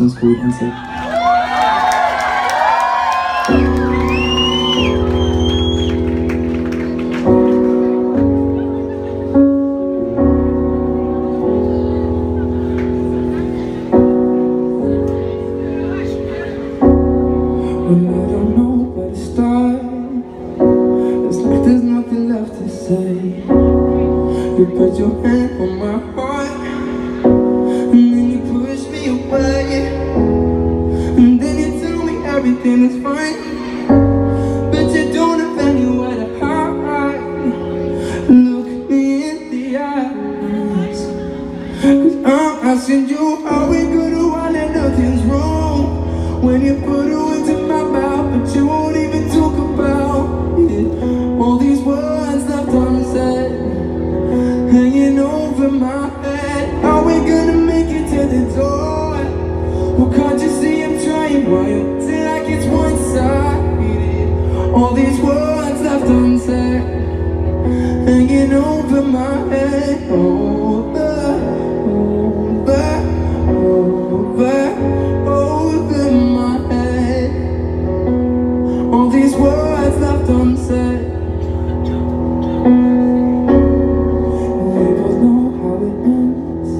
uns gut. Und. When I don't know It's like there's nothing left to say You put your hand on my heart everything is fine. But you don't have anywhere to hide. Look me in the eyes. Cause I'm asking you how we gonna while and nothing's wrong? When you put words in my mouth But you won't even talk about it. All these words left unsaid Hanging over my head. How we gonna make it to the door? Well can't you see I'm trying? While you till like it's one-sided. All these words left unsaid Hanging over my head. Over, over, over, over my head. All these words left unsaid We both know how it ends.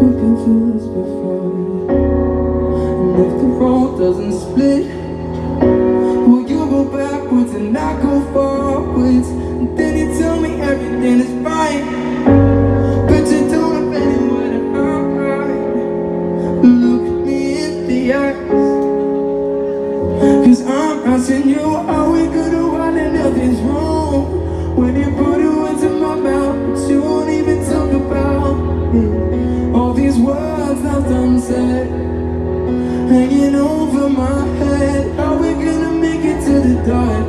We've been through this before doesn't split Will you go backwards and I go forwards? And then you tell me everything is fine. But you don't have anywhere to hide. Look me in the eyes. Cause I'm asking you, are we good or? And nothing's wrong. When you put the words in my mouth, you won't even talk about it. All these words left unsaid hanging over my head. How we gonna make it to the dark?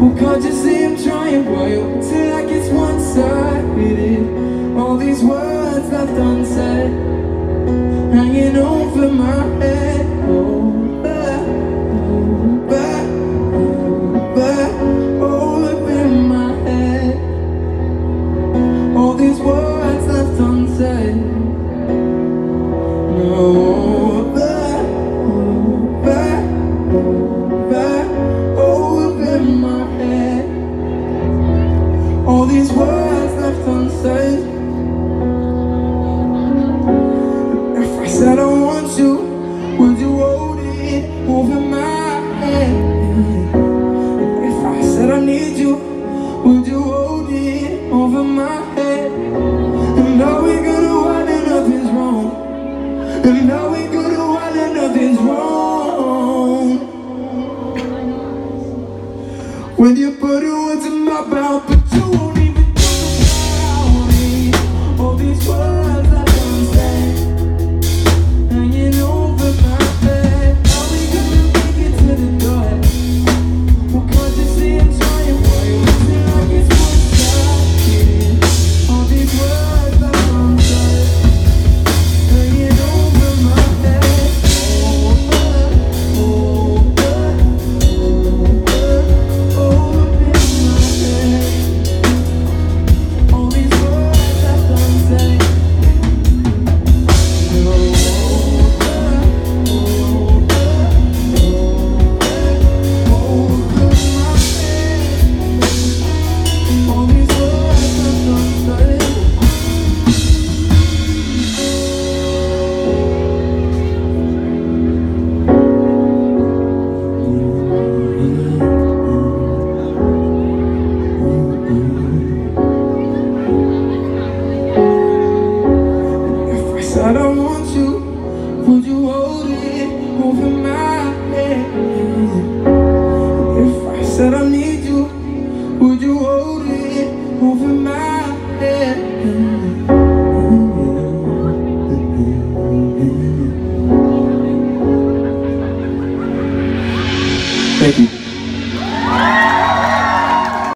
Well, can't you see I'm trying you till I it's one-sided? All these words left unsaid, hanging over my head. over my head. And now we gonna one and nothing's wrong. And now we gonna one and nothing's wrong. When you I don't want you. Would you hold it over my head? If I said I need you, would you hold it over my head?